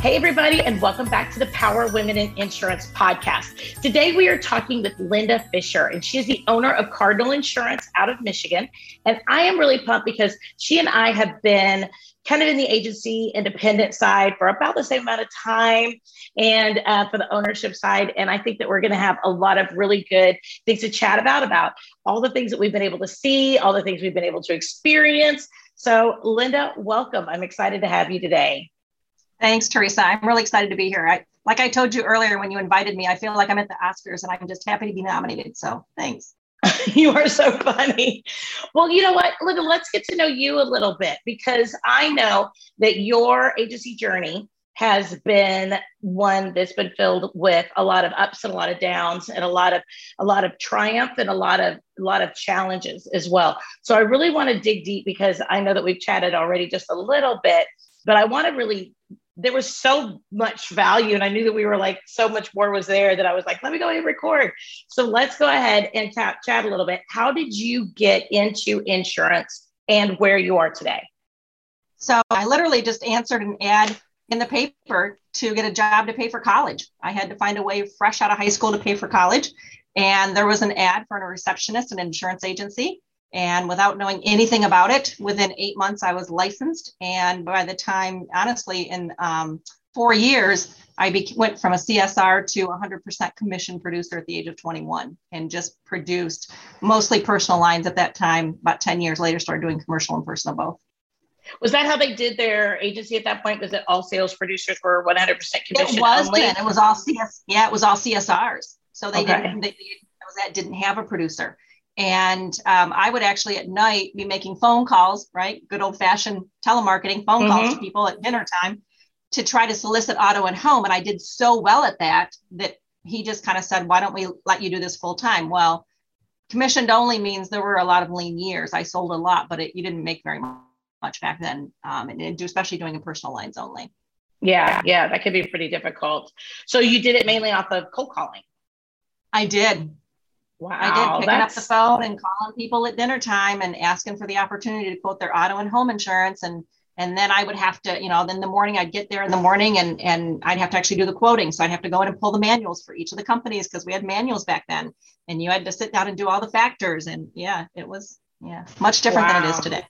Hey, everybody, and welcome back to the Power Women in Insurance podcast. Today, we are talking with Linda Fisher, and she is the owner of Cardinal Insurance out of Michigan. And I am really pumped because she and I have been kind of in the agency independent side for about the same amount of time and uh, for the ownership side and i think that we're going to have a lot of really good things to chat about about all the things that we've been able to see all the things we've been able to experience so linda welcome i'm excited to have you today Thanks, Teresa. I'm really excited to be here. I, like I told you earlier when you invited me, I feel like I'm at the Oscars and I'm just happy to be nominated. So thanks. you are so funny. Well, you know what, let's get to know you a little bit because I know that your agency journey has been one that's been filled with a lot of ups and a lot of downs and a lot of a lot of triumph and a lot of a lot of challenges as well. So I really want to dig deep because I know that we've chatted already just a little bit, but I want to really there was so much value and i knew that we were like so much more was there that i was like let me go and record. So let's go ahead and chat, chat a little bit. How did you get into insurance and where you are today? So i literally just answered an ad in the paper to get a job to pay for college. I had to find a way fresh out of high school to pay for college and there was an ad for a receptionist an insurance agency and without knowing anything about it, within eight months, I was licensed. And by the time, honestly, in um, four years, I be- went from a CSR to 100% commission producer at the age of 21 and just produced mostly personal lines at that time. About 10 years later, started doing commercial and personal both. Was that how they did their agency at that point? Was it all sales producers were 100% commission it was only? It was all CS. Yeah, it was all CSRs. So they okay. didn't. They, that didn't have a producer. And um, I would actually at night be making phone calls, right? Good old fashioned telemarketing phone mm-hmm. calls to people at dinner time to try to solicit auto and home. And I did so well at that that he just kind of said, why don't we let you do this full time? Well, commissioned only means there were a lot of lean years. I sold a lot, but it, you didn't make very much back then, um, and especially doing in personal lines only. Yeah, yeah, that could be pretty difficult. So you did it mainly off of cold calling. I did. Wow. I did picking that's... up the phone and calling people at dinner time and asking for the opportunity to quote their auto and home insurance. And and then I would have to, you know, then the morning I'd get there in the morning and and I'd have to actually do the quoting. So I'd have to go in and pull the manuals for each of the companies because we had manuals back then. And you had to sit down and do all the factors. And yeah, it was yeah, much different wow. than it is today.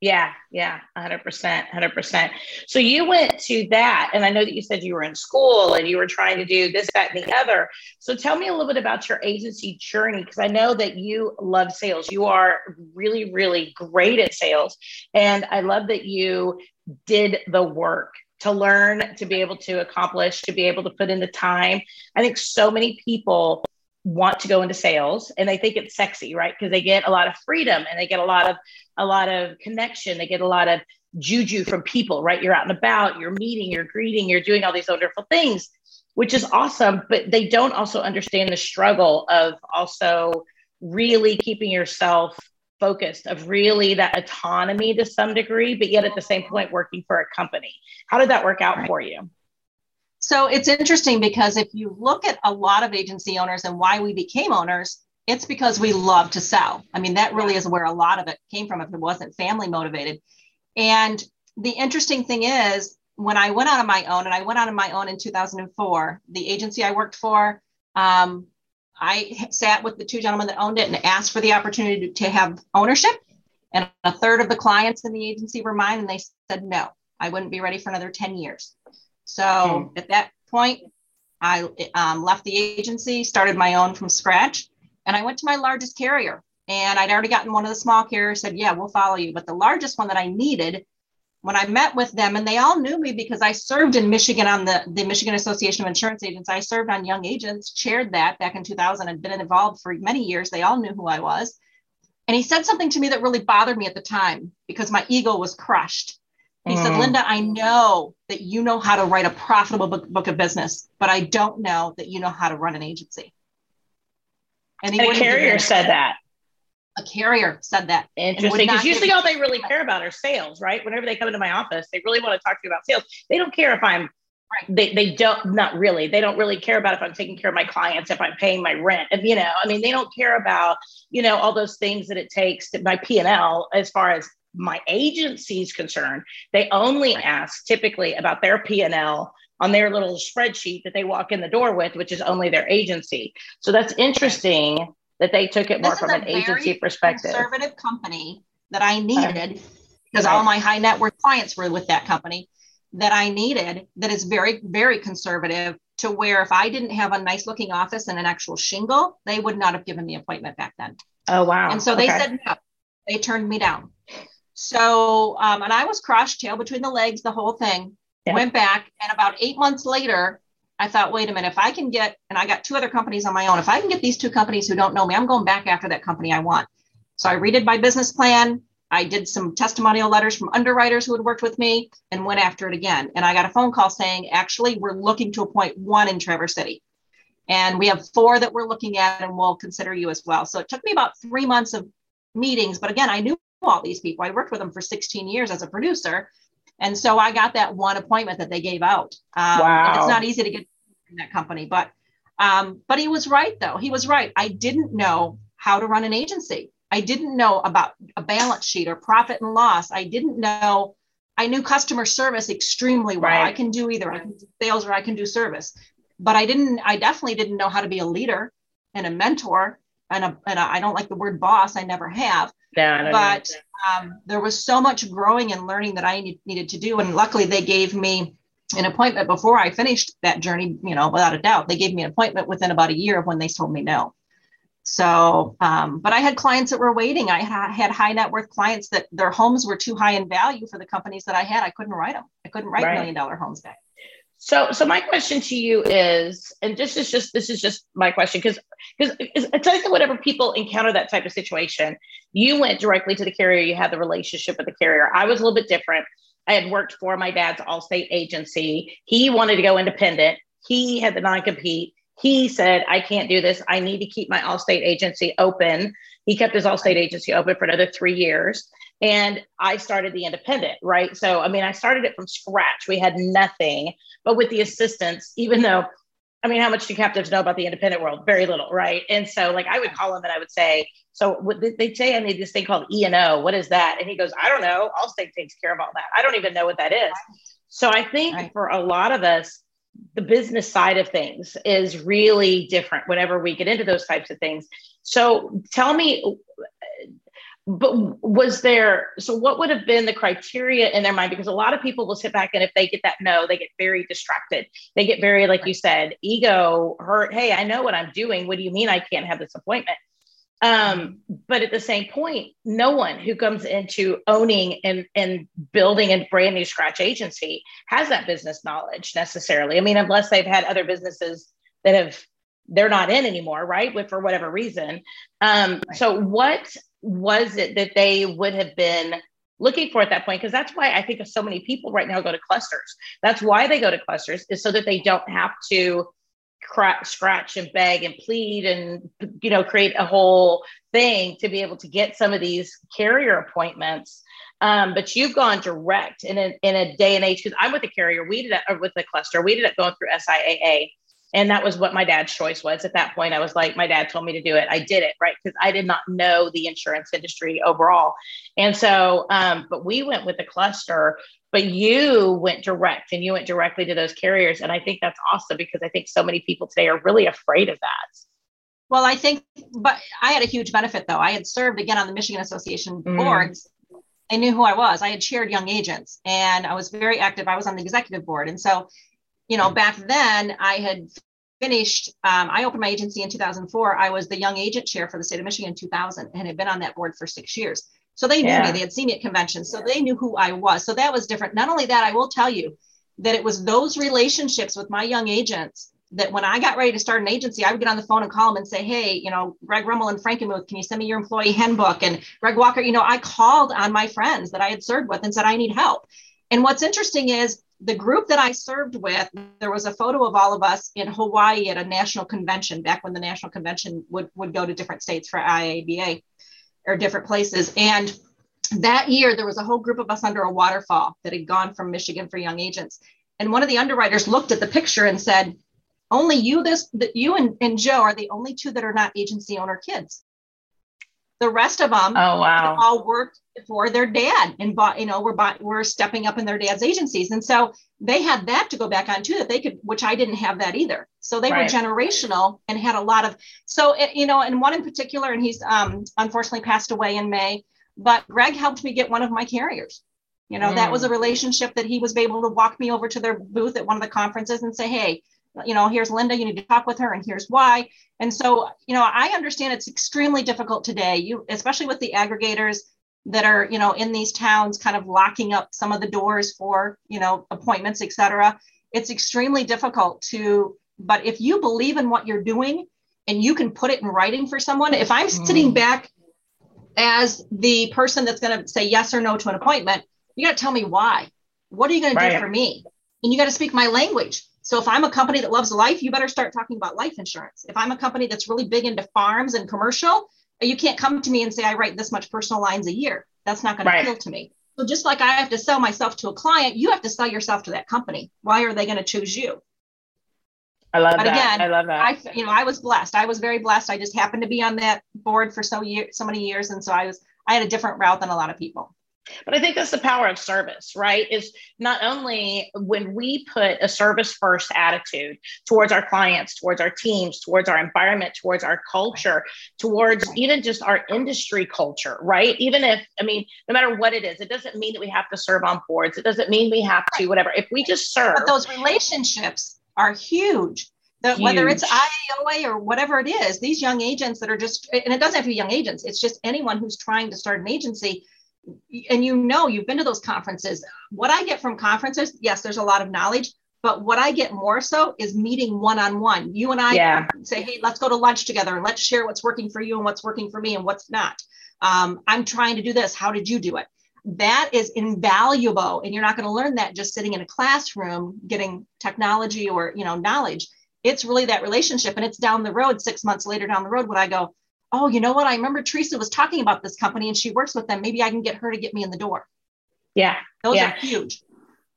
Yeah, yeah, 100%, 100%. So you went to that, and I know that you said you were in school and you were trying to do this, that, and the other. So tell me a little bit about your agency journey, because I know that you love sales. You are really, really great at sales. And I love that you did the work to learn, to be able to accomplish, to be able to put in the time. I think so many people want to go into sales and they think it's sexy right? Because they get a lot of freedom and they get a lot of a lot of connection. They get a lot of juju from people right? You're out and about you're meeting you're greeting you're doing all these wonderful things which is awesome but they don't also understand the struggle of also really keeping yourself focused of really that autonomy to some degree but yet at the same point working for a company. How did that work out right. for you so it's interesting because if you look at a lot of agency owners and why we became owners, it's because we love to sell. I mean, that really is where a lot of it came from if it wasn't family motivated. And the interesting thing is, when I went out on my own, and I went out on my own in 2004, the agency I worked for, um, I sat with the two gentlemen that owned it and asked for the opportunity to, to have ownership. And a third of the clients in the agency were mine, and they said no, I wouldn't be ready for another 10 years. So mm. at that point, I um, left the agency, started my own from scratch, and I went to my largest carrier. And I'd already gotten one of the small carriers said, "Yeah, we'll follow you." But the largest one that I needed, when I met with them, and they all knew me because I served in Michigan on the the Michigan Association of Insurance Agents. I served on Young Agents, chaired that back in 2000, and been involved for many years. They all knew who I was. And he said something to me that really bothered me at the time because my ego was crushed. He mm. said, Linda, I know that you know how to write a profitable book, book, of business, but I don't know that you know how to run an agency. And, and a carrier said that. A carrier said that. Interesting. Because usually all they really care about are sales, right? Whenever they come into my office, they really want to talk to you about sales. They don't care if I'm Right. They, they don't not really they don't really care about if i'm taking care of my clients if i'm paying my rent and you know i mean they don't care about you know all those things that it takes to my p&l as far as my agency's concerned they only ask typically about their p&l on their little spreadsheet that they walk in the door with which is only their agency so that's interesting that they took it more from an agency perspective conservative company that i uh-huh. needed because all my high net worth clients were with that company that I needed that is very, very conservative to where if I didn't have a nice looking office and an actual shingle, they would not have given me appointment back then. Oh, wow. And so they okay. said no, they turned me down. So, um, and I was crushed, tail between the legs, the whole thing. Yeah. Went back, and about eight months later, I thought, wait a minute, if I can get, and I got two other companies on my own, if I can get these two companies who don't know me, I'm going back after that company I want. So I redid my business plan, I did some testimonial letters from underwriters who had worked with me and went after it again. And I got a phone call saying, actually, we're looking to appoint one in Traverse City. And we have four that we're looking at and we'll consider you as well. So it took me about three months of meetings. But again, I knew all these people. I worked with them for 16 years as a producer. And so I got that one appointment that they gave out. Um, wow. it's not easy to get in that company, but um, but he was right though. He was right. I didn't know how to run an agency. I didn't know about a balance sheet or profit and loss. I didn't know. I knew customer service extremely well. Right. I can do either. I can do sales or I can do service. But I didn't. I definitely didn't know how to be a leader and a mentor. And, a, and a, I don't like the word boss. I never have. Yeah, but um, there was so much growing and learning that I need, needed to do. And luckily, they gave me an appointment before I finished that journey. You know, without a doubt, they gave me an appointment within about a year of when they told me no. So, um, but I had clients that were waiting. I ha- had high net worth clients that their homes were too high in value for the companies that I had. I couldn't write them. I couldn't write right. million dollar homes back. So, so my question to you is, and this is just this is just my question because because it's like whatever people encounter that type of situation, you went directly to the carrier. You had the relationship with the carrier. I was a little bit different. I had worked for my dad's Allstate agency. He wanted to go independent. He had the non compete he said, I can't do this. I need to keep my Allstate agency open. He kept his Allstate agency open for another three years. And I started the independent, right? So, I mean, I started it from scratch. We had nothing, but with the assistance, even though, I mean, how much do captives know about the independent world? Very little, right? And so, like, I would call him and I would say, So, they say I need this thing called E and O. What is that? And he goes, I don't know. Allstate takes care of all that. I don't even know what that is. So, I think right. for a lot of us, the business side of things is really different whenever we get into those types of things. So tell me, but was there, so what would have been the criteria in their mind? Because a lot of people will sit back and if they get that no, they get very distracted. They get very, like you said, ego hurt. Hey, I know what I'm doing. What do you mean I can't have this appointment? Um, but at the same point, no one who comes into owning and, and building a brand new scratch agency has that business knowledge necessarily. I mean, unless they've had other businesses that have they're not in anymore, right? With for whatever reason. Um, so what was it that they would have been looking for at that point? Because that's why I think so many people right now go to clusters. That's why they go to clusters is so that they don't have to crack, scratch and beg and plead and you know create a whole thing to be able to get some of these carrier appointments um, but you've gone direct in a, in a day and age because i'm with a carrier we did it with the cluster we did it going through siaa and that was what my dad's choice was at that point. I was like my dad told me to do it. I did it right? Because i did not know the insurance industry overall. And so um, but we went with the cluster but you went direct and you went directly to those carriers. And i think that's awesome because i think so many people today are really afraid of that. Well i think but i had a huge benefit though. I had served again on the michigan association mm. boards. They knew who i was. I had chaired young agents and i was very active. I was on the executive board. And so you know back then i had finished um, i opened my agency in 2004 i was the young agent chair for the state of michigan in 2000 and had been on that board for six years so they knew yeah. me. They had seen me at conventions. So they knew who I was. So that was different. Not only that, I will tell you that it was those relationships with my young agents that when I got ready to start an agency, I would get on the phone and call them and say, Hey, you know, Greg Rummel and Frankenmuth, can you send me your employee handbook? And Greg Walker, you know, I called on my friends that I had served with and said, I need help. And what's interesting is the group that I served with, there was a photo of all of us in Hawaii at a national convention back when the national convention would, would go to different states for IABA or different places. And that year, there was a whole group of us under a waterfall that had gone from Michigan for young agents. And one of the underwriters looked at the picture and said, only you this you and, and joe are the only two that are not agency owner kids the rest of them oh wow all worked for their dad and bought you know we're bought, we're stepping up in their dad's agencies and so they had that to go back on too that they could which i didn't have that either so they right. were generational and had a lot of so it, you know and one in particular and he's um, unfortunately passed away in may but greg helped me get one of my carriers you know mm. that was a mm. relationship that he was able to walk me over to their booth at one of the conferences and say hey you know, here's Linda, you need to talk with her, and here's why. And so, you know, I understand it's extremely difficult today, you especially with the aggregators that are, you know, in these towns kind of locking up some of the doors for, you know, appointments, et cetera. It's extremely difficult to, but if you believe in what you're doing and you can put it in writing for someone, if I'm mm. sitting back as the person that's going to say yes or no to an appointment, you got to tell me why. What are you going right. to do for me? And you got to speak my language so if I'm a company that loves life, you better start talking about life insurance. If I'm a company that's really big into farms and commercial, you can't come to me and say I write this much personal lines a year. That's not going right. to appeal to me. So just like I have to sell myself to a client, you have to sell yourself to that company. Why are they going to choose you? I love but that. Again, I love that. I, you know, I was blessed. I was very blessed. I just happened to be on that board for so year, so many years, and so I was. I had a different route than a lot of people. But I think that's the power of service, right? Is not only when we put a service first attitude towards our clients, towards our teams, towards our environment, towards our culture, towards even just our industry culture, right? Even if, I mean, no matter what it is, it doesn't mean that we have to serve on boards. It doesn't mean we have to, whatever. If we just serve. But those relationships are huge. The, whether it's IAOA or whatever it is, these young agents that are just, and it doesn't have to be young agents, it's just anyone who's trying to start an agency and you know you've been to those conferences. What i get from conferences yes there's a lot of knowledge but what i get more so is meeting one-on-one. You and i yeah. say hey let's go to lunch together. And let's share what's working for you and what's working for me and what's not. Um, i'm trying to do this. How did you do it? That is invaluable and you're not going to learn that just sitting in a classroom getting technology or you know knowledge. It's really that relationship and it's down the road six months later down the road when i go oh, you know what? I remember Teresa was talking about this company and she works with them. Maybe I can get her to get me in the door. Yeah. Those yeah. are huge.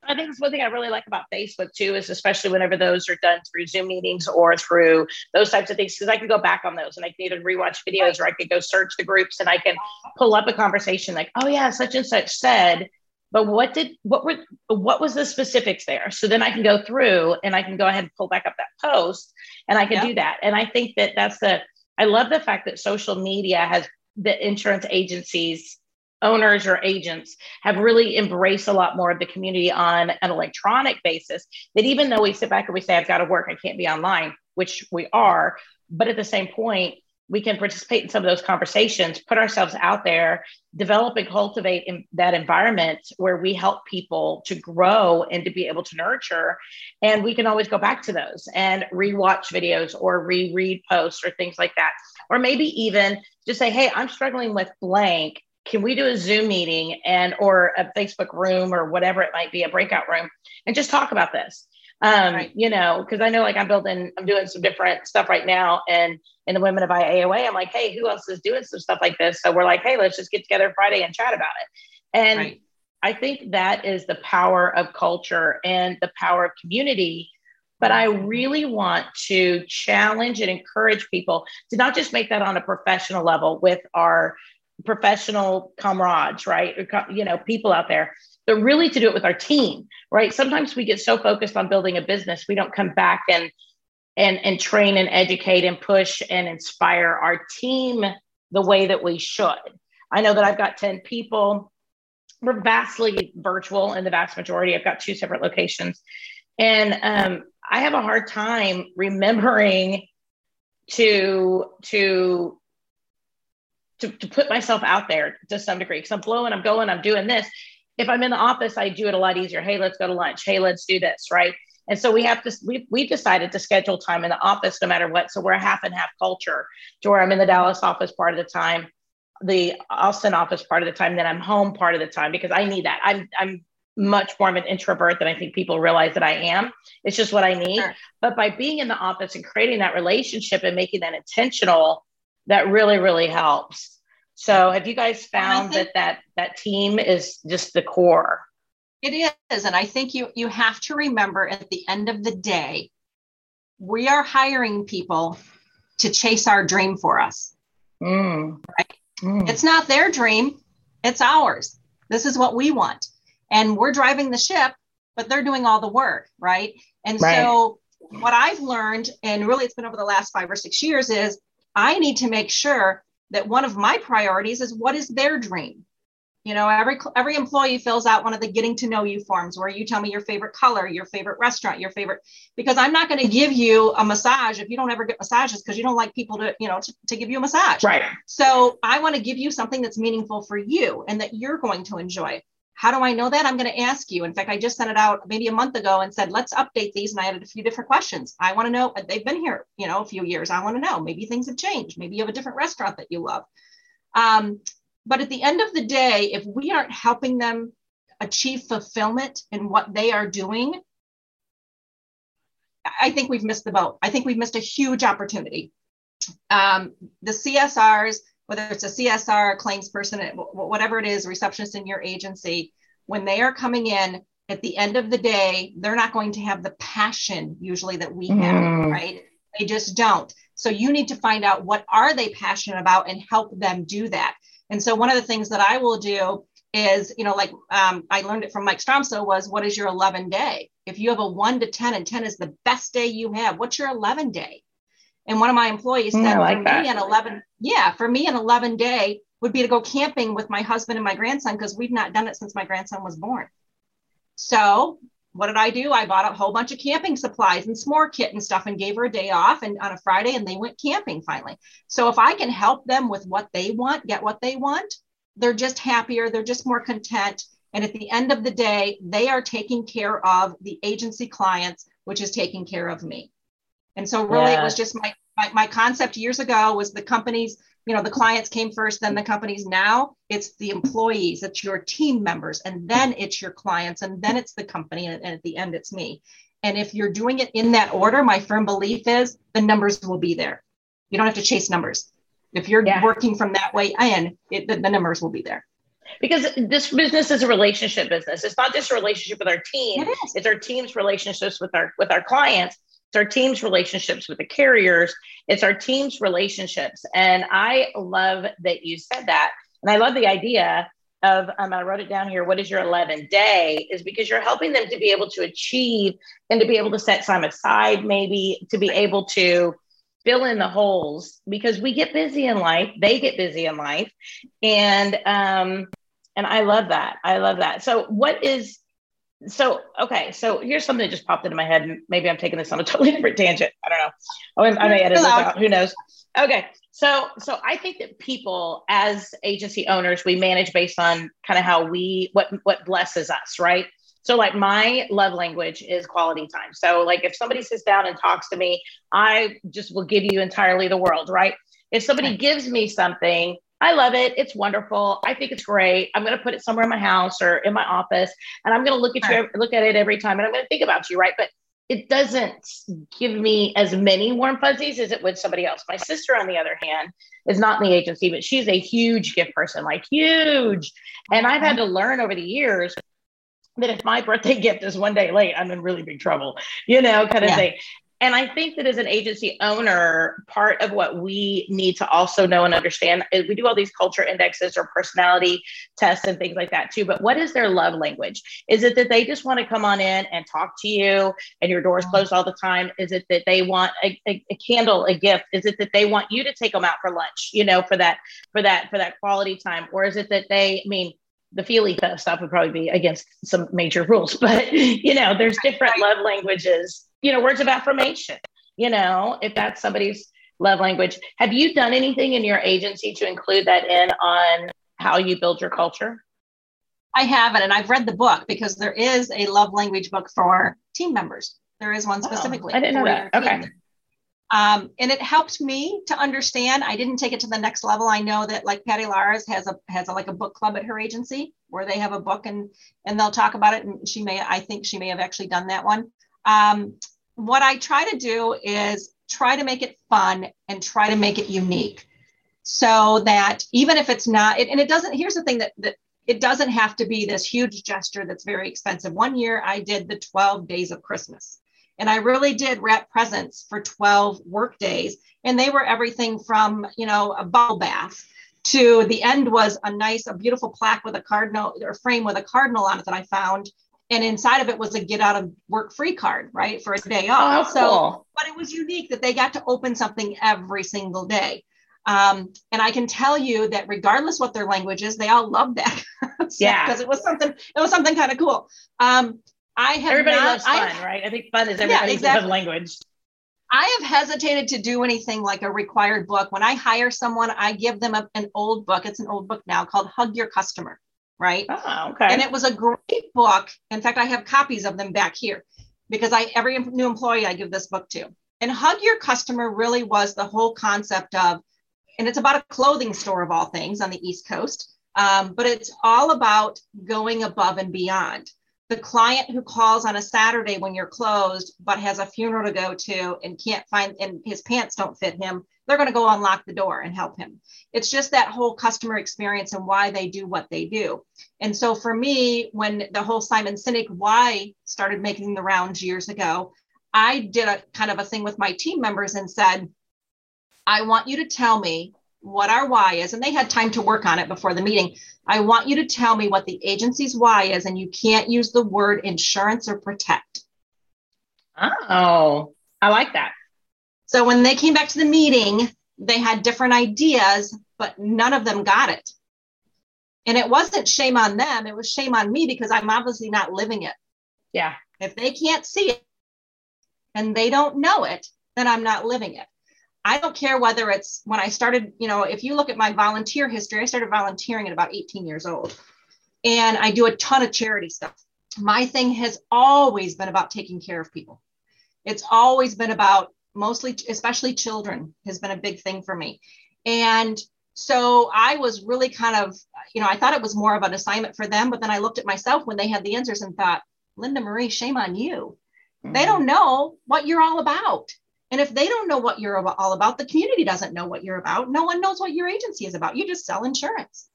I think that's one thing I really like about Facebook too, is especially whenever those are done through Zoom meetings or through those types of things, because I can go back on those and I can either rewatch videos or I could go search the groups and I can pull up a conversation like, oh yeah, such and such said, but what did what were what was the specifics there? So then I can go through and I can go ahead and pull back up that post and I can do that. And I think that that's the I love the fact that social media has the insurance agencies, owners or agents have really embraced a lot more of the community on an electronic basis. That even though we sit back and we say, I've got to work, I can't be online, which we are, but at the same point, we can participate in some of those conversations, put ourselves out there, develop and cultivate that environment where we help people to grow and to be able to nurture. And we can always go back to those and rewatch videos or reread posts or things like that. Or maybe even just say, hey, I'm struggling with blank. Can we do a Zoom meeting and or a Facebook room or whatever it might be, a breakout room, and just talk about this? Um, right. you know, because I know like I'm building, I'm doing some different stuff right now. And in the Women of IAOA, I'm like, hey, who else is doing some stuff like this? So we're like, hey, let's just get together Friday and chat about it. And right. I think that is the power of culture and the power of community. But I really want to challenge and encourage people to not just make that on a professional level with our professional comrades, right? You know, people out there, but really to do it with our team, right? Sometimes we get so focused on building a business, we don't come back and and and train and educate and push and inspire our team the way that we should. I know that I've got 10 people. We're vastly virtual in the vast majority. I've got two separate locations. And um, I have a hard time remembering to to to, to put myself out there to some degree because I'm blowing, I'm going, I'm doing this if I'm in the office, I do it a lot easier. Hey, let's go to lunch. Hey, let's do this, right? And so we have to, we, we've decided to schedule time in the office no matter what. So we're a half and half culture to where I'm in the Dallas office part of the time, the Austin office part of the time, then I'm home part of the time because I need that. I'm, I'm much more of an introvert than I think people realize that I am. It's just what I need. Sure. But by being in the office and creating that relationship and making that intentional, that really, really helps. So have you guys found think, that that that team is just the core? It is, and I think you you have to remember at the end of the day, we are hiring people to chase our dream for us. Mm. Right? Mm. It's not their dream, it's ours. This is what we want. And we're driving the ship, but they're doing all the work, right? And right. so what I've learned, and really it's been over the last five or six years, is I need to make sure that one of my priorities is what is their dream? You know, every every employee fills out one of the getting to know you forms where you tell me your favorite color, your favorite restaurant, your favorite because I'm not going to give you a massage if you don't ever get massages because you don't like people to, you know, to, to give you a massage. Right. So I want to give you something that's meaningful for you and that you're going to enjoy. How do I know that? I'm going to ask you. In fact, I just sent it out maybe a month ago and said, let's update these. And I added a few different questions. I want to know, they've been here, you know, a few years. I want to know, maybe things have changed. Maybe you have a different restaurant that you love. Um, but at the end of the day, if we aren't helping them achieve fulfillment in what they are doing, I think we've missed the boat. I think we've missed a huge opportunity. Um, the CSRs, whether it's a CSR, a claims person, whatever it is, receptionist in your agency, when they are coming in, at the end of the day, they're not going to have the passion usually that we have, mm. right? They just don't. So you need to find out what are they passionate about and help them do that. And so one of the things that I will do is, you know, like um, I learned it from Mike Stromsoe was what is your 11 day? If you have a one to 10 and 10 is the best day you have, what's your 11 day? And one of my employees mm, said, like for that. me, an 11, yeah, for me, an 11 day would be to go camping with my husband and my grandson because we've not done it since my grandson was born. So what did I do? I bought a whole bunch of camping supplies and s'more kit and stuff and gave her a day off and on a Friday and they went camping finally. So if I can help them with what they want, get what they want, they're just happier, they're just more content. And at the end of the day, they are taking care of the agency clients, which is taking care of me. And so really yeah. it was just my, my my concept years ago was the companies you know the clients came first then the companies. Now it's the employees it's your team members and then it's your clients and then it's the company and, and at the end it's me. And if you're doing it in that order my firm belief is the numbers will be there. You don't have to chase numbers. If you're yeah. working from that way in it, the, the numbers will be there. Because this business is a relationship business. It's not just a relationship with our team. It it's our team's relationships with our with our clients it's our team's relationships with the carriers. It's our team's relationships. And I love that you said that. And I love the idea of, um, I wrote it down here, what is your 11 day? Is because you're helping them to be able to achieve and to be able to set time aside, maybe to be able to fill in the holes because we get busy in life. They get busy in life. And, um, and I love that. I love that. So, what is so okay so here's something that just popped into my head and maybe i'm taking this on a totally different tangent. I don't know. Oh, i may edit this out. Who knows? Okay so so i think that people as agency owners we manage based on kind of how we what what blesses us right? So like my love language is quality time. So like if somebody sits down and talks to me i just will give you entirely the world right? If somebody gives me something I love it. It's wonderful. I think it's great. I'm going to put it somewhere in my house or in my office, and I'm going to look at you, look at it every time, and I'm going to think about you, right? But it doesn't give me as many warm fuzzies as it would somebody else. My sister, on the other hand, is not in the agency, but she's a huge gift person, like huge. And I've had to learn over the years that if my birthday gift is one day late, I'm in really big trouble, you know, kind of yeah. thing. And I think that as an agency owner, part of what we need to also know and understand is we do all these culture indexes or personality tests and things like that too. But what is their love language? Is it that they just want to come on in and talk to you and your door's mm. closed all the time? Is it that they want a, a, a candle, a gift? Is it that they want you to take them out for lunch, you know, for that, for that, for that quality time? Or is it that they, I mean, the feely stuff would probably be against some major rules, but you know, there's different love languages you know, words of affirmation, you know, if that's somebody's love language. Have you done anything in your agency to include that in on how you build your culture? I haven't, and I've read the book because there is a love language book for team members. There is one specifically. Oh, I didn't know that. Okay. Um, and it helped me to understand. I didn't take it to the next level. I know that like Patty Lars has a has a, like a book club at her agency where they have a book and and they'll talk about it. And she may, I think she may have actually done that one. Um, what I try to do is try to make it fun and try to make it unique. so that even if it's not, and it doesn't, here's the thing that, that it doesn't have to be this huge gesture that's very expensive. One year I did the 12 days of Christmas and I really did wrap presents for 12 work days. And they were everything from, you know, a bubble bath to the end was a nice, a beautiful plaque with a cardinal or frame with a cardinal on it that I found. And inside of it was a get out of work free card, right? For a day off. Oh, so, cool. but it was unique that they got to open something every single day. Um, and I can tell you that regardless what their language is, they all loved that. yeah. Because it was something, it was something kind of cool. Um, I have everybody not, loves fun, I, right? I think fun is everybody's yeah, exactly. love language. I have hesitated to do anything like a required book. When I hire someone, I give them a, an old book. It's an old book now called Hug Your Customer, right? Oh, okay. And it was a great book. In fact, I have copies of them back here because I every new employee I give this book to. And Hug Your Customer really was the whole concept of, and it's about a clothing store of all things on the East Coast, um, but it's all about going above and beyond the client who calls on a Saturday when you're closed, but has a funeral to go to and can't find, and his pants don't fit him, they're going to go unlock the door and help him. It's just that whole customer experience and why they do what they do. And so for me, when the whole Simon Sinek why started making the rounds years ago, I did a kind of a thing with my team members and said, I want you to tell me what our why is. And they had time to work on it before the meeting. I want you to tell me what the agency's why is, and you can't use the word insurance or protect. Oh, I like that. So when they came back to the meeting, they had different ideas, but none of them got it. And it wasn't shame on them, it was shame on me because I'm obviously not living it. Yeah. If they can't see it and they don't know it, then I'm not living it. I don't care whether it's when I started, you know, if you look at my volunteer history, I started volunteering at about 18 years old. And I do a ton of charity stuff. My thing has always been about taking care of people. It's always been about mostly, especially children, has been a big thing for me. And so I was really kind of, you know, I thought it was more of an assignment for them, but then I looked at myself when they had the answers and thought, Linda Marie, shame on you. Mm-hmm. They don't know what you're all about. And if they don't know what you're all about, the community doesn't know what you're about. No one knows what your agency is about. You just sell insurance.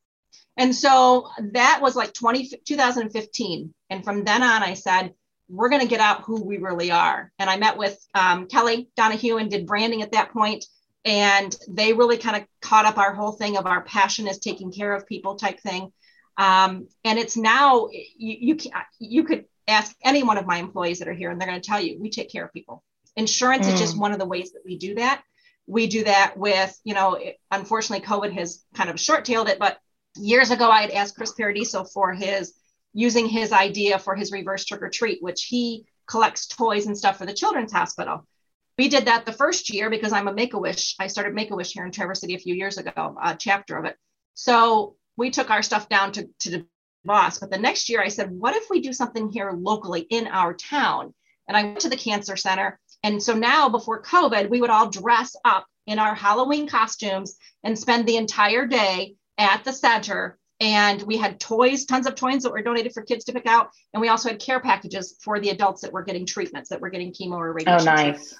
And so that was like 20, 2015. And from then on, I said, we're going to get out who we really are. And I met with um, Kelly Donahue and did branding at that point, And they really kind of caught up our whole thing of our passion is taking care of people type thing. Um, and it's now you, you, you could ask any one of my employees that are here and they're going to tell you we take care of people Insurance mm. is just mm. one of the ways that we do that. We do that with, you know, it, unfortunately, COVID has kind of short tailed it, but years ago, I had asked Chris Paradiso for his using his idea for his reverse trick or treat, which he collects toys and stuff for the children's hospital. We did that the first year because I'm a Make a Wish. I started Make a Wish here in Traverse City a few years ago, a chapter of it. So we took our stuff down to, to the boss. But the next year I said, what if we do something here locally in our town? And I went to the cancer center and so now, before COVID, we would all dress up in our Halloween costumes and spend the entire day at the center. And we had toys, tons of toys that were donated for kids to pick out. And we also had care packages for the adults that were getting treatments, that were getting chemo or radiation. Oh, nice.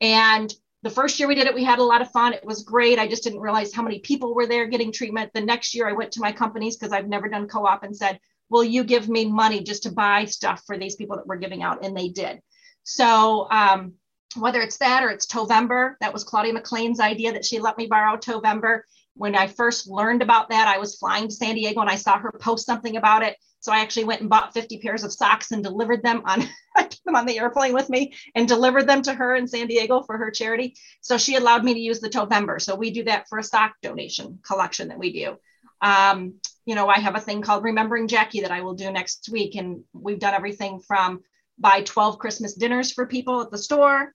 And the first year we did it, we had a lot of fun. It was great. I just didn't realize how many people were there getting treatment. The next year, I went to my companies because I've never done co op and said, Will you give me money just to buy stuff for these people that we're giving out? And they did. So um, whether it's that or it's Tovember, that was Claudia McLean's idea that she let me borrow Tovember. When I first learned about that, I was flying to San Diego and I saw her post something about it. So I actually went and bought 50 pairs of socks and delivered them on I took them on the airplane with me and delivered them to her in San Diego for her charity. So she allowed me to use the Tovember. So we do that for a sock donation collection that we do. Um, you know, I have a thing called Remembering Jackie that I will do next week. And we've done everything from buy 12 Christmas dinners for people at the store,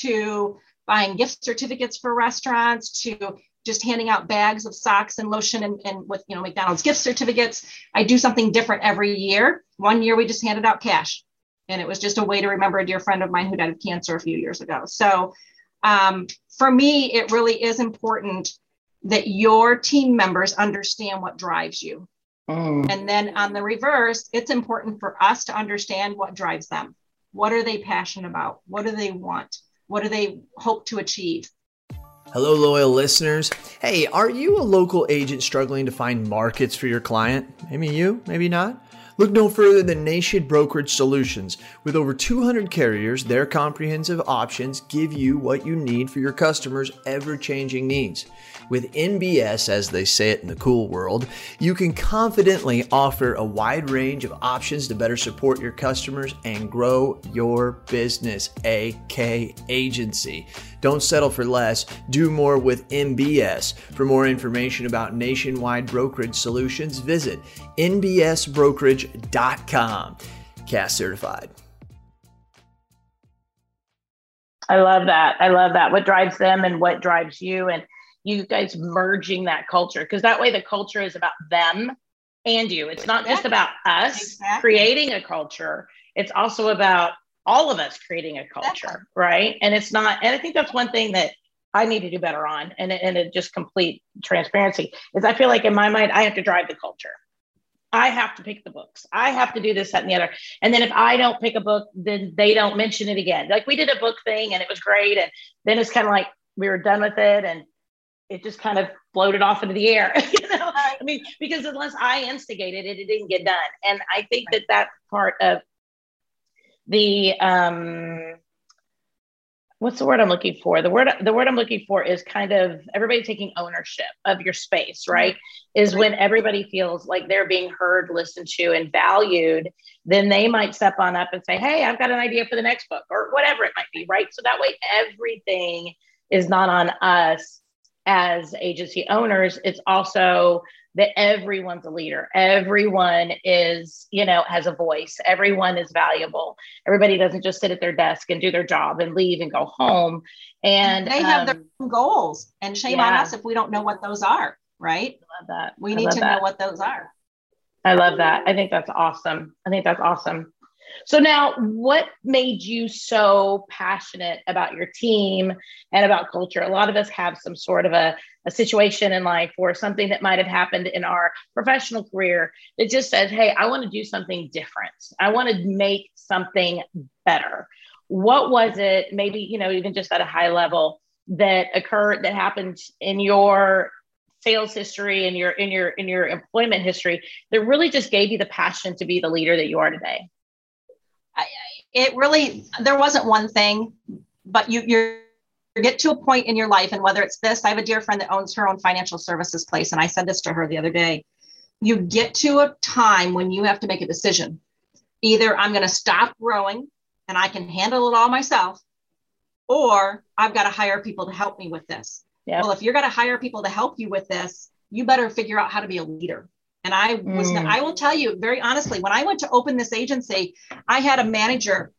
to buying gift certificates for restaurants, to just handing out bags of socks and lotion and, and with you know McDonald's gift certificates. I do something different every year. One year we just handed out cash, and it was just a way to remember a dear friend of mine who died of cancer a few years ago. So um, for me, it really is important that your team members understand what drives you. Mm. And then on the reverse, it's important for us to understand what drives them. What are they passionate about? What do they want? What do they hope to achieve? Hello, loyal listeners. Hey, are you a local agent struggling to find markets for your client? Maybe you, maybe not. Look no further than Nation Brokerage Solutions. With over 200 carriers, their comprehensive options give you what you need for your customers' ever changing needs. With NBS, as they say it in the cool world, you can confidently offer a wide range of options to better support your customers and grow your business, AK Agency. Don't settle for less, do more with NBS. For more information about nationwide brokerage solutions, visit nbsbrokerage.com. CAS certified. I love that. I love that. What drives them and what drives you. And you guys merging that culture because that way the culture is about them and you. It's not just about us exactly. creating a culture, it's also about all of us creating a culture, right? And it's not, and I think that's one thing that I need to do better on and, and it just complete transparency is I feel like in my mind, I have to drive the culture. I have to pick the books. I have to do this, that, and the other. And then if I don't pick a book, then they don't mention it again. Like we did a book thing and it was great. And then it's kind of like we were done with it. And it just kind of floated off into the air. you know, I mean, because unless I instigated it, it didn't get done. And I think that that part of the um, what's the word I'm looking for? The word the word I'm looking for is kind of everybody taking ownership of your space, right? Is when everybody feels like they're being heard, listened to, and valued, then they might step on up and say, Hey, I've got an idea for the next book, or whatever it might be, right? So that way everything is not on us as agency owners, it's also that everyone's a leader. Everyone is, you know, has a voice. Everyone is valuable. Everybody doesn't just sit at their desk and do their job and leave and go home. And they have um, their own goals. And shame yeah. on us if we don't know what those are, right? I love that. We need to that. know what those are. I love that. I think that's awesome. I think that's awesome. So now, what made you so passionate about your team and about culture? A lot of us have some sort of a, a situation in life or something that might have happened in our professional career that just says, hey, I want to do something different. I want to make something better. What was it, maybe, you know, even just at a high level, that occurred that happened in your sales history and your in your in your employment history that really just gave you the passion to be the leader that you are today it really there wasn't one thing but you you get to a point in your life and whether it's this i have a dear friend that owns her own financial services place and i said this to her the other day you get to a time when you have to make a decision. Either i'm going to stop growing and i can handle it all myself or i've got to hire people to help me with this. Yep. well if you're going to hire people to help you with this you better figure out how to be a leader and I was, mm. I will tell you very honestly, when I went to open this agency, I had a manager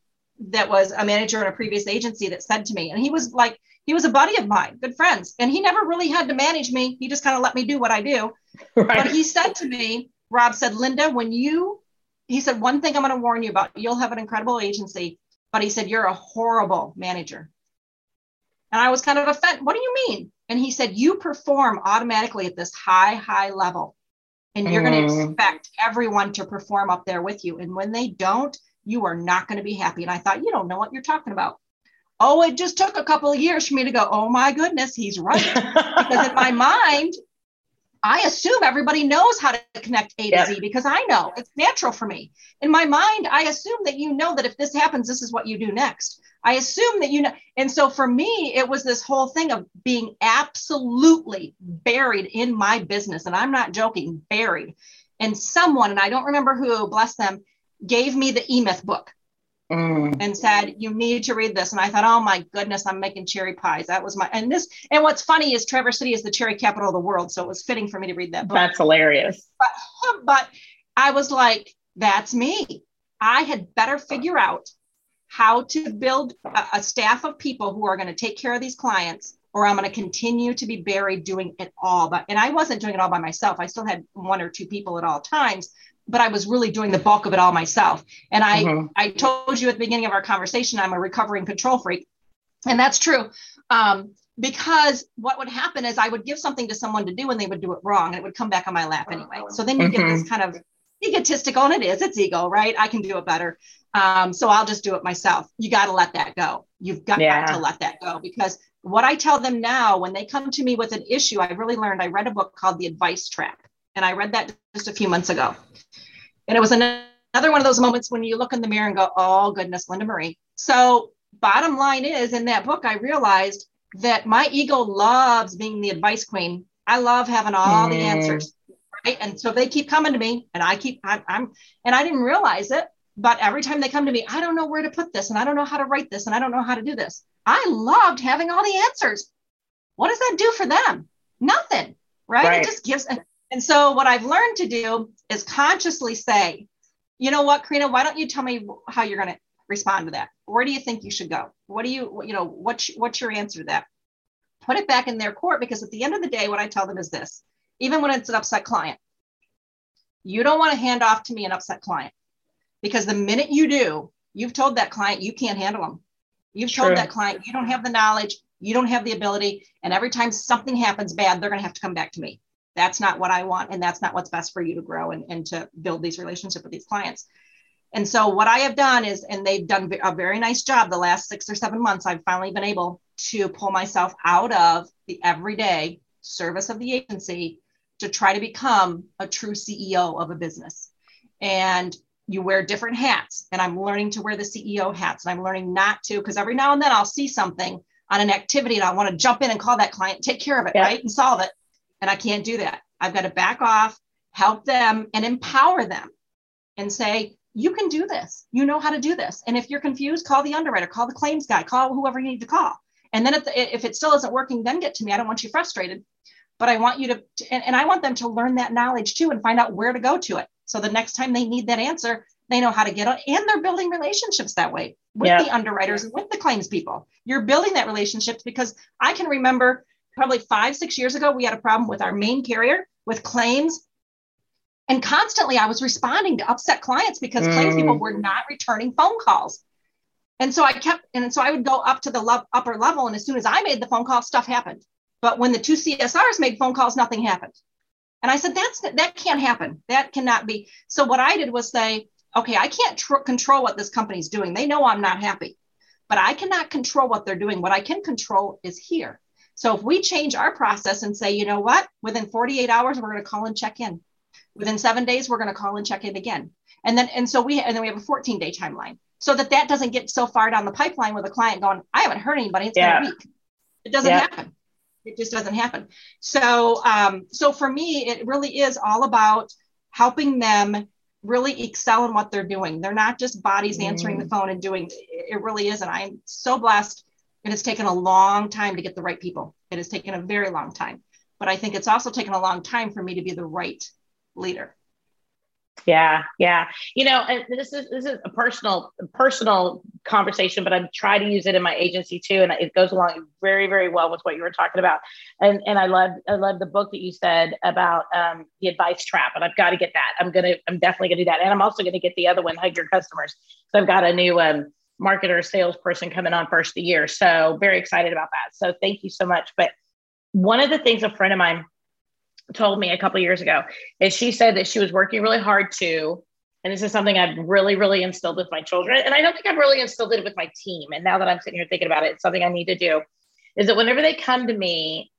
that was a manager in a previous agency that said to me, and he was like, he was a buddy of mine, good friends. And he never really had to manage me. He just kind of let me do what I do. Right. But he said to me, Rob said, Linda, when you, he said, one thing I'm going to warn you about, you'll have an incredible agency, but he said, you're a horrible manager. And I was kind of offended. What do you mean? And he said, you perform automatically at this high, high level and you're mm. going to expect everyone to perform up there with you. And when they don't, you are not going to be happy. And I thought, you don't know what you're talking about. Oh, it just took a couple of years for me to go, oh my goodness, he's right. because in my mind, I assume everybody knows how to connect A to. Z because I know it's natural for me. In my mind, I assume that you know that if this happens, this is what you do next. I assume that you know. And so for me, it was this whole thing of being absolutely buried in my business. And I'm not joking, buried. And someone, and I don't remember who, bless them, gave me the E Myth book. Mm. and said, You need to read this. And I thought, Oh my goodness, I'm making cherry pies. That was my, and this, and what's funny is Traverse City is the cherry capital of the world. So it was fitting for me to read that book. That's hilarious. But, but I was like, That's me. I had better figure out how to build a, a staff of people who are going to take care of these clients or I'm going to continue to be buried doing it all. But and I wasn't doing it all by myself. I still had one or two people at all times, but I was really doing the bulk of it all myself. And I mm-hmm. I told you at the beginning of our conversation, I'm a recovering control freak, and that's true. Um, because what would happen is I would give something to someone to do and they would do it wrong and it would come back on my lap anyway. So then you mm-hmm. get this mm-hmm. kind of egotistical, and it is, it's ego, right? I can do it better. Um, so I'll just do it myself. You got to let that go. You've got yeah. to let that go because what I tell them now when they come to me with an issue, I really learned. I read a book called The Advice Trap, and I read that just a few months ago. And it was another one of those moments when you look in the mirror and go, oh, goodness, Linda Marie. So, bottom line is in that book, I realized that my ego loves being the advice queen. I love having all mm. the answers. Right. And so they keep coming to me, and I keep, I'm, I'm, and I didn't realize it, but every time they come to me, I don't know where to put this, and I don't know how to write this, and I don't know how to do this. I loved having all the answers. What does that do for them? Nothing, right? right. It just gives. And so, what I've learned to do is consciously say, you know what, Karina, why don't you tell me how you're going to respond to that? Where do you think you should go? What do you, you know, what's, what's your answer to that? Put it back in their court because at the end of the day, what I tell them is this even when it's an upset client, you don't want to hand off to me an upset client because the minute you do, you've told that client you can't handle them. You've told that client you don't have the knowledge, you don't have the ability, and every time something happens bad, they're going to have to come back to me. That's not what I want, and that's not what's best for you to grow and, and to build these relationships with these clients. And so, what I have done is, and they've done a very nice job the last six or seven months, I've finally been able to pull myself out of the everyday service of the agency to try to become a true CEO of a business. And you wear different hats and i'm learning to wear the ceo hats and i'm learning not to because every now and then i'll see something on an activity and i want to jump in and call that client take care of it yeah. right and solve it and i can't do that. I've got to back off help them and empower them and say you can do this. You know how to do this. And if you're confused call the underwriter call the claims guy call whoever you need to call. And then if, the, if it still isn't working then get to me. I don't want you frustrated. But i want you to and, and i want them to learn that knowledge too and find out where to go to it. So the next time they need that answer, they know how to get on, and they're building relationships that way with yeah. the underwriters and with the claims people. You're building that relationship because I can remember probably five, six years ago, we had a problem with our main carrier with claims. And constantly I was responding to upset clients because mm. claims people mm. were not returning phone calls. And so I kept, and so I would go up to the lo- upper level. And as soon as I made the phone call, stuff happened. But when the two CSRs made phone calls, nothing happened. And I said, that's that can't happen. That cannot be. So what I did was say, okay, I can't tr- control what this company's doing. They know I'm not happy, but I cannot control what they're doing. What I can control is here. So if we change our process and say, you know what, within 48 hours, we're going to call and check in. Within seven days, we're going to call and check in again. And then, and so we, and then we have a 14 day timeline so that that doesn't get so far down the pipeline with a client going, I haven't heard anybody. It's yeah. been a week. It doesn't yeah. happen it just doesn't happen so um, so for me it really is all about helping them really excel in what they're doing they're not just bodies answering the mm. phone and doing it really is and i'm so blessed it has taken a long time to get the right people it has taken a very long time but i think it's also taken a long time for me to be the right leader yeah, yeah. You know, and this is this is a personal personal conversation, but I'm trying to use it in my agency too, and it goes along very very well with what you were talking about. And and I love I love the book that you said about um, the advice trap, and I've got to get that. I'm gonna I'm definitely gonna do that, and I'm also gonna get the other one, hug your customers. So I've got a new um, marketer or salesperson coming on first of the year, so very excited about that. So thank you so much. But one of the things a friend of mine told me a couple years ago is she said that she was working really hard to and this is something I've really, really instilled with my children. And I don't think I've really instilled it with my team. And now that I'm sitting here thinking about it, it's something I need to do. Is that whenever they come to me,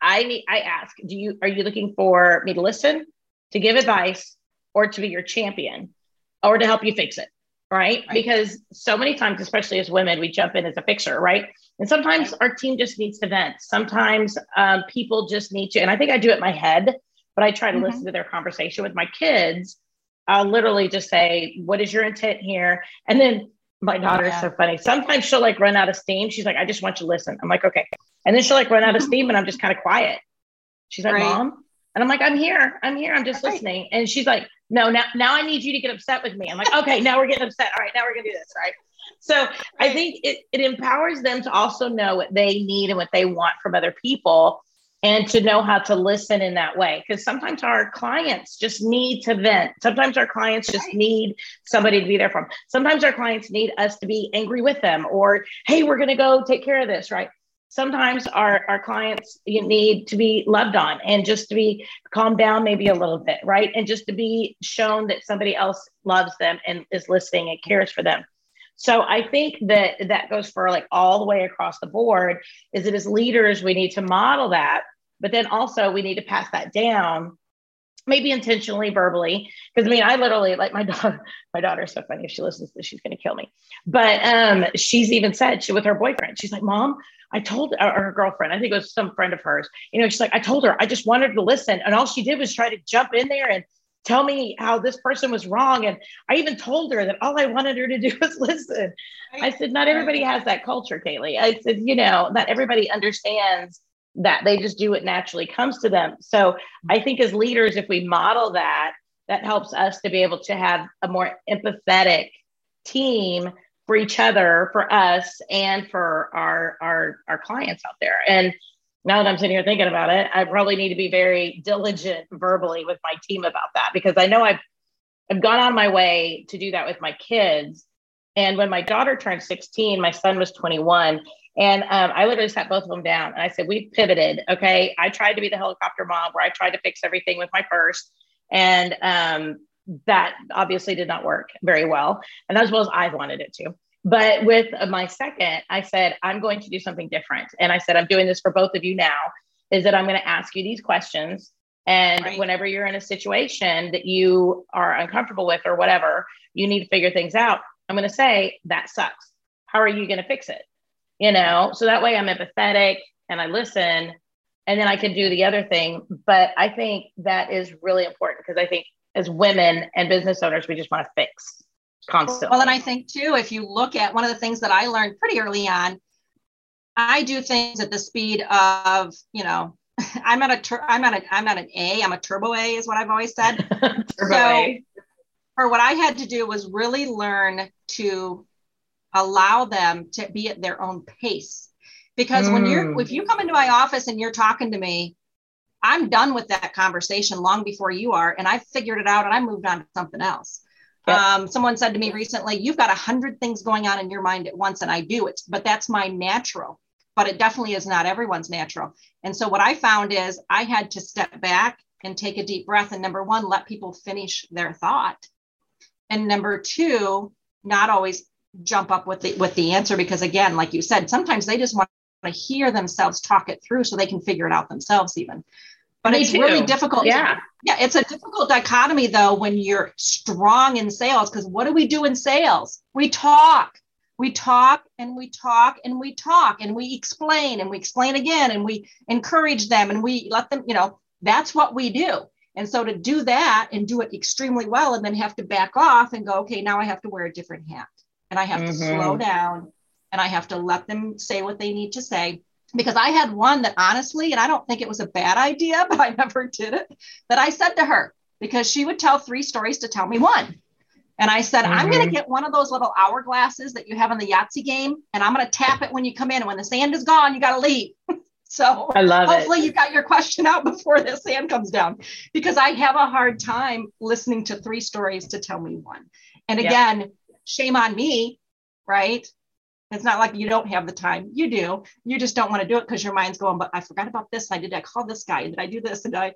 I need I ask, do you are you looking for me to listen, to give advice, or to be your champion, or to help you fix it? Right? right. Because so many times, especially as women, we jump in as a fixer, right? And sometimes our team just needs to vent. Sometimes um, people just need to, and I think I do it in my head, but I try to mm-hmm. listen to their conversation with my kids. I'll literally just say, What is your intent here? And then my daughter yeah. so funny. Sometimes she'll like run out of steam. She's like, I just want you to listen. I'm like, okay. And then she'll like run out of steam and I'm just kind of quiet. She's like, right. Mom. And I'm like, I'm here. I'm here. I'm just right. listening. And she's like, No, now now I need you to get upset with me. I'm like, okay, now we're getting upset. All right, now we're gonna do this. Right so I think it, it empowers them to also know what they need and what they want from other people and to know how to listen in that way. Because sometimes our clients just need to vent. Sometimes our clients just need somebody to be there for them. Sometimes our clients need us to be angry with them or, hey, we're going to go take care of this, right? Sometimes our, our clients you need to be loved on and just to be calmed down maybe a little bit, right? And just to be shown that somebody else loves them and is listening and cares for them. So I think that that goes for like all the way across the board is that as leaders, we need to model that, but then also we need to pass that down maybe intentionally verbally because i mean i literally like my daughter my daughter's so funny if she listens to this she's going to kill me. But um she's even said she with her boyfriend she's like mom i told or her girlfriend i think it was some friend of hers you know she's like i told her i just wanted to listen and all she did was try to jump in there and tell me how this person was wrong and i even told her that all i wanted her to do was listen. I said not everybody has that culture kaylee. I said you know not everybody understands that they just do what naturally comes to them. So i think as leaders if we model that that helps us to be able to have a more empathetic team for each other for us and for our our our clients out there. And now that i'm sitting here thinking about it i probably need to be very diligent verbally with my team about that because i know i've i've gone on my way to do that with my kids. And when my daughter turned 16 my son was 21 and um, I literally sat both of them down and I said, We pivoted. Okay. I tried to be the helicopter mom where I tried to fix everything with my first. And um, that obviously did not work very well. And as well as I wanted it to. But with my second, I said, I'm going to do something different. And I said, I'm doing this for both of you now, is that I'm going to ask you these questions. And right. whenever you're in a situation that you are uncomfortable with or whatever, you need to figure things out. I'm going to say, that sucks. How are you going to fix it? You know? So that way i'm empathetic and i listen and then i can do the other thing. But i think that is really important because i think as women and business owners we just want to fix constantly. Well and i think too if you look at one of the things that i learned pretty early on i do things at the speed of you know i'm at a tur- i'm at a i'm not an a i'm a turbo a is what i've always said. Turbo so a. for what i had to do was really learn to allow them to be at their own pace. Because mm. when you're, mm. if you come into my office and you're talking to me, I'm done with that conversation long before you are, and I figured it out and I moved on to something else. Yep. Um, someone said to me recently, "You've got a hundred things going on in your mind at once," and I do it, but that's my natural. But it definitely is not everyone's natural. And so what I found is I had to step back and take a deep breath. And number one, let people finish their thought. And number two, not always jump up with the with the answer because again like you said sometimes they just want to hear themselves talk it through so they can figure it out themselves even. But Me it's too. really difficult yeah to, yeah. It's a difficult dichotomy though when you're strong in sales because what do we do in sales? We talk. We talk and we talk and we talk and we explain and we explain again and we encourage them and we let them you know that's what we do. And so to do that and do it extremely well and then have to back off and go okay now i have to wear a different hat and I have mm-hmm. to slow down and I have to let them say what they need to say. Because I had one that honestly, and I don't think it was a bad idea, but I never did it, that I said to her, because she would tell three stories to tell me one. And I said, mm-hmm. I'm going to get one of those little hourglasses that you have in the Yahtzee game, and I'm going to tap it when you come in. And when the sand is gone, you got to leave. so I love hopefully it. you got your question out before the sand comes down, because I have a hard time listening to three stories to tell me one. And again, yep shame on me, right? It's not like you don't have the time. You do. You just don't want to do it because your mind's going, but I forgot about this. I did I call this guy? Did I do this? And I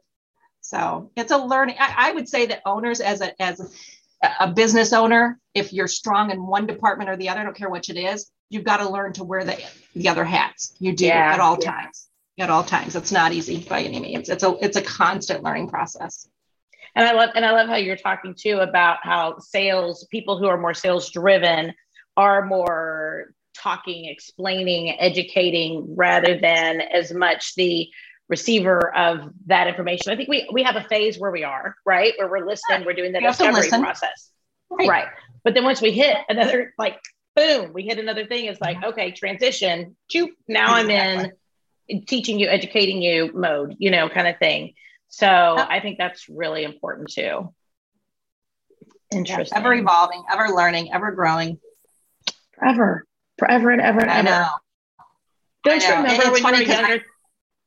so it's a learning. I, I, would say that owners as a as a, a business owner, if you're strong in one department or the other, I don't care which it is, you've got to learn to wear the the other hats. You do yeah, at all yeah. times. At all times. It's not easy by any means. It's a it's a constant learning process and i love and i love how you're talking too about how sales people who are more sales driven are more talking explaining educating rather than as much the receiver of that information. I think we we have a phase where we are right? Where we're listening we're doing the discovery process. Right. right. But then once we hit another like boom we hit another thing it's like mm-hmm. okay transition choop, now i'm in teaching you educating you mode you know kind of thing so I think that's really important too. Interesting. ever evolving, ever learning, ever growing. Forever. Forever and ever and I ever. Know. Don't you remember when you were younger I...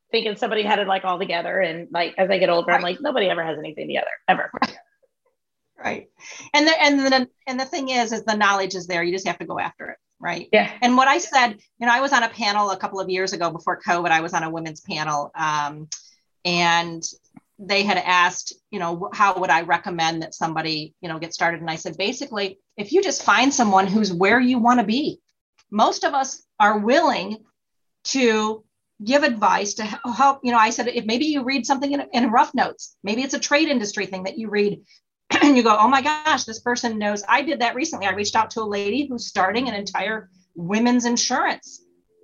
thinking somebody had it like all together and like as I get older, right. I'm like, nobody ever has anything together, ever. Right. And the and the and the thing is, is the knowledge is there. You just have to go after it. Right. Yeah. And what I said, you know, I was on a panel a couple of years ago before COVID. I was on a women's panel. Um, and they had asked, you know, how would I recommend that somebody, you know, get started? And I said, basically, if you just find someone who's where you want to be, most of us are willing to give advice to help. You know, I said, if maybe you read something in, in rough notes, maybe it's a trade industry thing that you read and you go, oh my gosh, this person knows. I did that recently. I reached out to a lady who's starting an entire women's insurance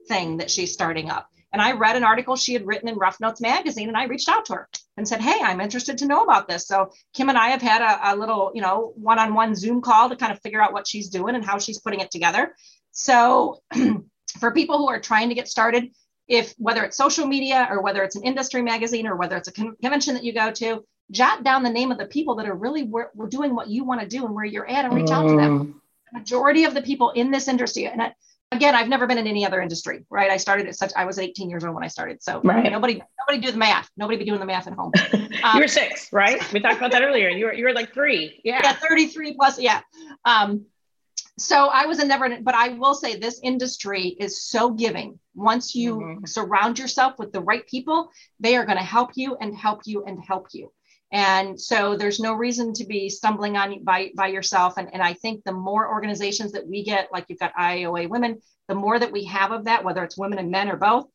thing that she's starting up. And I read an article she had written in Rough Notes magazine, and I reached out to her and said, "Hey, I'm interested to know about this." So Kim and I have had a, a little, you know, one-on-one Zoom call to kind of figure out what she's doing and how she's putting it together. So for people who are trying to get started, if whether it's social media or whether it's an industry magazine or whether it's a convention that you go to, jot down the name of the people that are really wor- doing what you want to do and where you're at and reach out to them. Mm. The majority of the people in this industry, and I, again, I've never been in any other industry, right? I started at such, I was 18 years old when I started. So right. nobody, nobody do the math. Nobody be doing the math at home. Um, you were six, right? We talked about that earlier. You were, you were like three. Yeah. Yeah. 33 plus. Yeah. Um, so I was a never, but I will say this industry is so giving. Once you mm-hmm. surround yourself with the right people, they are going to help you and help you and help you. And so there's no reason to be stumbling on by, by yourself. And, and I think the more organizations that we get, like you've got IAOA women, the more that we have of that, whether it's women and men or both.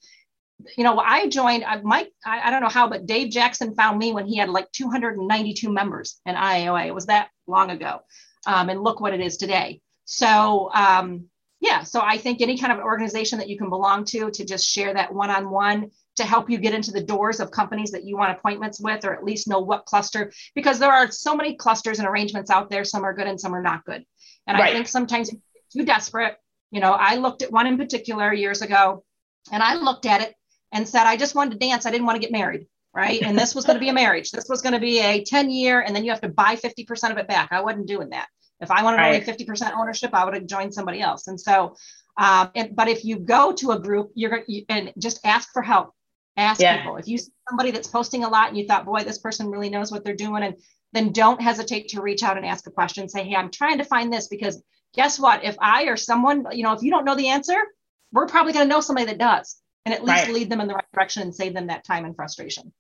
You know, I joined, I Mike, I, I don't know how, but Dave Jackson found me when he had like 292 members in IAOA. It was that long ago. Um, and look what it is today. So, um, yeah, so I think any kind of organization that you can belong to, to just share that one on one to help you get into the doors of companies that you want appointments with, or at least know what cluster, because there are so many clusters and arrangements out there. Some are good and some are not good. And right. I think sometimes too desperate. You know, I looked at one in particular years ago and I looked at it and said, I just wanted to dance. I didn't want to get married. Right. And this was going to be a marriage. This was going to be a 10 year, and then you have to buy 50% of it back. I wasn't doing that. If I wanted right. only 50% ownership, I would have joined somebody else. And so, um, and, but if you go to a group, you're going to, and just ask for help ask yeah. people. If you see somebody that's posting a lot and you thought boy this person really knows what they're doing and then don't hesitate to reach out and ask a question. Say hey i'm trying to find this because guess what? If i or someone you know if you don't know the answer we're probably going to know somebody that does and at least right. lead them in the right direction and save them that time and frustration.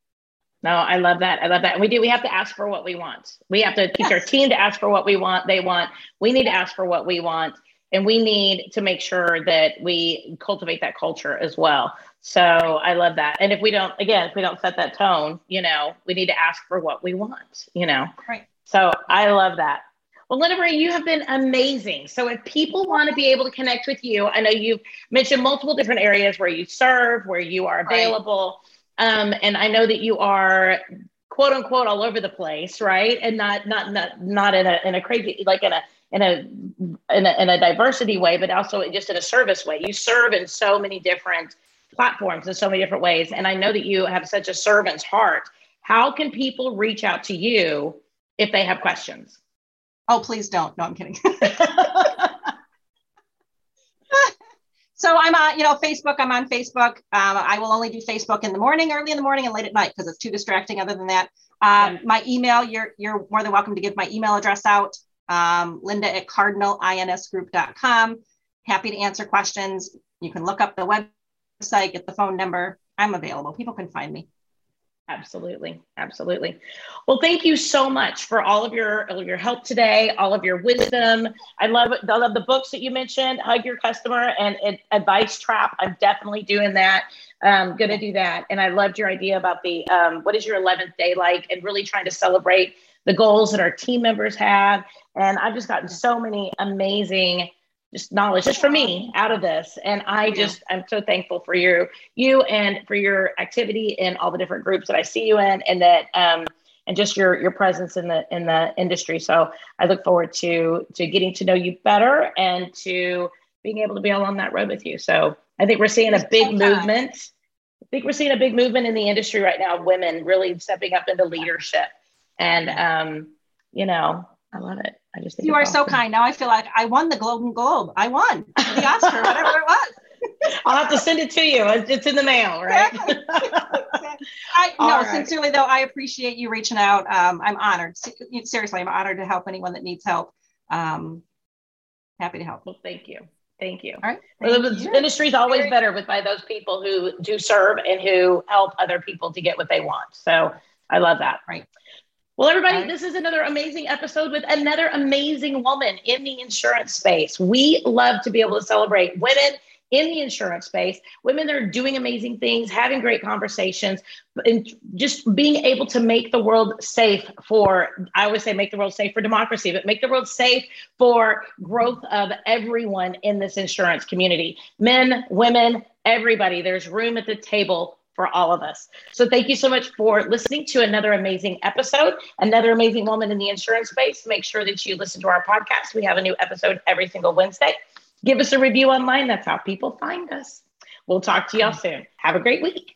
No i love that. I love that. And we do we have to ask for what we want. We have to teach yes. our team to ask for what we want they want. We need to ask for what we want and we need to make sure that we cultivate that culture as well so I love that. And if we don't, again, if we don't set that tone, you know, we need to ask for what we want, you know? Right. So I love that. Well, Linda Marie, you have been amazing. So if people want to be able to connect with you, I know you've mentioned multiple different areas where you serve, where you are available. Right. Um, and I know that you are quote unquote all over the place, right? And not not not not in a in a crazy like in a in a in a, in a diversity way, but also just in a service way. You serve in so many different platforms in so many different ways. And I know that you have such a servant's heart. How can people reach out to you if they have questions? Oh, please don't. No, I'm kidding. so I'm on, you know, Facebook. I'm on Facebook. Um, I will only do Facebook in the morning, early in the morning, and late at night because it's too distracting. Other than that, um, yeah. my email. You're you're more than welcome to give my email address out. Um, Linda at cardinalinsgroup.com. Happy to answer questions. You can look up the web website, get the phone number. I'm available. People can find me. Absolutely. Absolutely. Well, thank you so much for all of your your help today, all of your wisdom. I love I love the books that you mentioned, Hug Your Customer and, and Advice Trap. I'm definitely doing that. Going to do that. And I loved your idea about the um, what is your 11th day like and really trying to celebrate the goals that our team members have. And I've just gotten so many amazing just knowledge just for me out of this. And i just i'm so thankful for you you and for your activity in all the different groups that i see you in and that um and just your your presence in the in the industry. So i look forward to to getting to know you better and to being able to be along that road with you. So i think we're seeing a big movement. I think we're seeing a big movement in the industry right now of women really stepping up into leadership. And um you know i love it I just you are awesome. so kind. Now I feel like I won the Golden Globe. I won the Oscar, whatever it was. I'll have to send it to you. It's in the mail, right? I no, right. sincerely though, I appreciate you reaching out. Um, I'm honored. Seriously, I'm honored to help anyone that needs help. Um, happy to help. Well, thank you. Thank you. All right. Well, the industry is always better with by those people who do serve and who help other people to get what they want. So I love that. Right. Well, everybody, this is another amazing episode with another amazing woman in the insurance space. We love to be able to celebrate women in the insurance space, women that are doing amazing things, having great conversations, and just being able to make the world safe for, I always say, make the world safe for democracy, but make the world safe for growth of everyone in this insurance community men, women, everybody. There's room at the table for all of us. So thank you so much for listening to another amazing episode, another amazing woman in the insurance space. Make sure that you listen to our podcast. We have a new episode every single Wednesday. Give us a review online. That's how people find us. We'll talk to y'all soon. Have a great week.